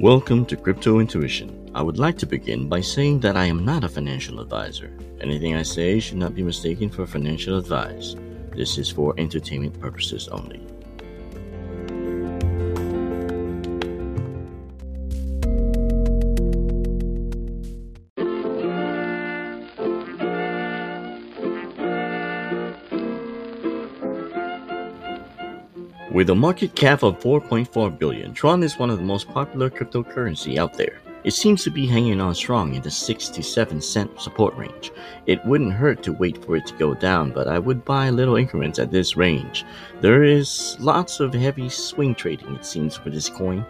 Welcome to Crypto Intuition. I would like to begin by saying that I am not a financial advisor. Anything I say should not be mistaken for financial advice. This is for entertainment purposes only. With a market cap of 4.4 billion, Tron is one of the most popular cryptocurrency out there. It seems to be hanging on strong in the 6 to 7 cent support range. It wouldn't hurt to wait for it to go down, but I would buy little increments at this range. There is lots of heavy swing trading, it seems, for this coin.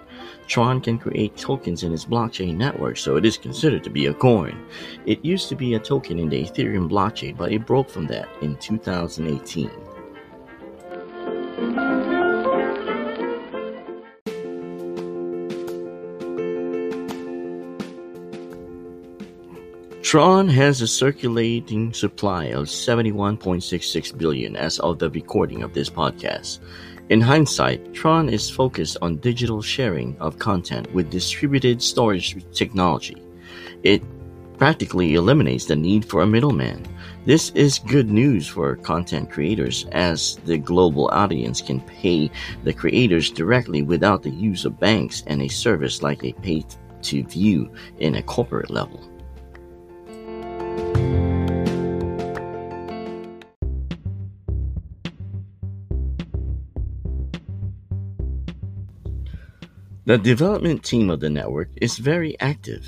Tron can create tokens in its blockchain network, so it is considered to be a coin. It used to be a token in the Ethereum blockchain, but it broke from that in 2018. Tron has a circulating supply of 71.66 billion as of the recording of this podcast. In hindsight, Tron is focused on digital sharing of content with distributed storage technology. It practically eliminates the need for a middleman. This is good news for content creators as the global audience can pay the creators directly without the use of banks and a service like a pay to view in a corporate level. The development team of the network is very active.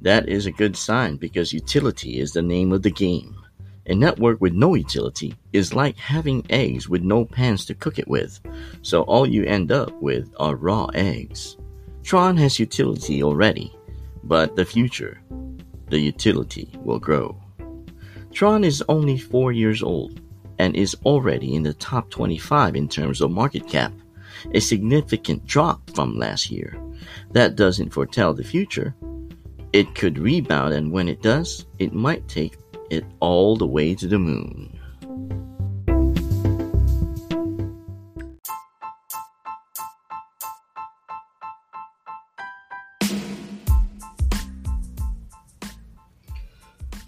That is a good sign because utility is the name of the game. A network with no utility is like having eggs with no pans to cook it with, so all you end up with are raw eggs. Tron has utility already, but the future, the utility will grow. Tron is only 4 years old and is already in the top 25 in terms of market cap a significant drop from last year. That doesn't foretell the future. It could rebound, and when it does, it might take it all the way to the moon.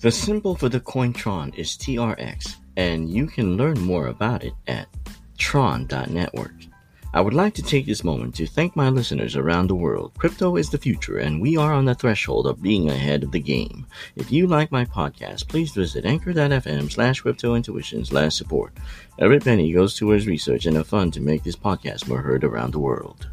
The symbol for the coin Tron is TRX, and you can learn more about it at tron.network. I would like to take this moment to thank my listeners around the world. Crypto is the future, and we are on the threshold of being ahead of the game. If you like my podcast, please visit anchor.fm slash crypto intuition slash support. Every penny goes towards research and a fund to make this podcast more heard around the world.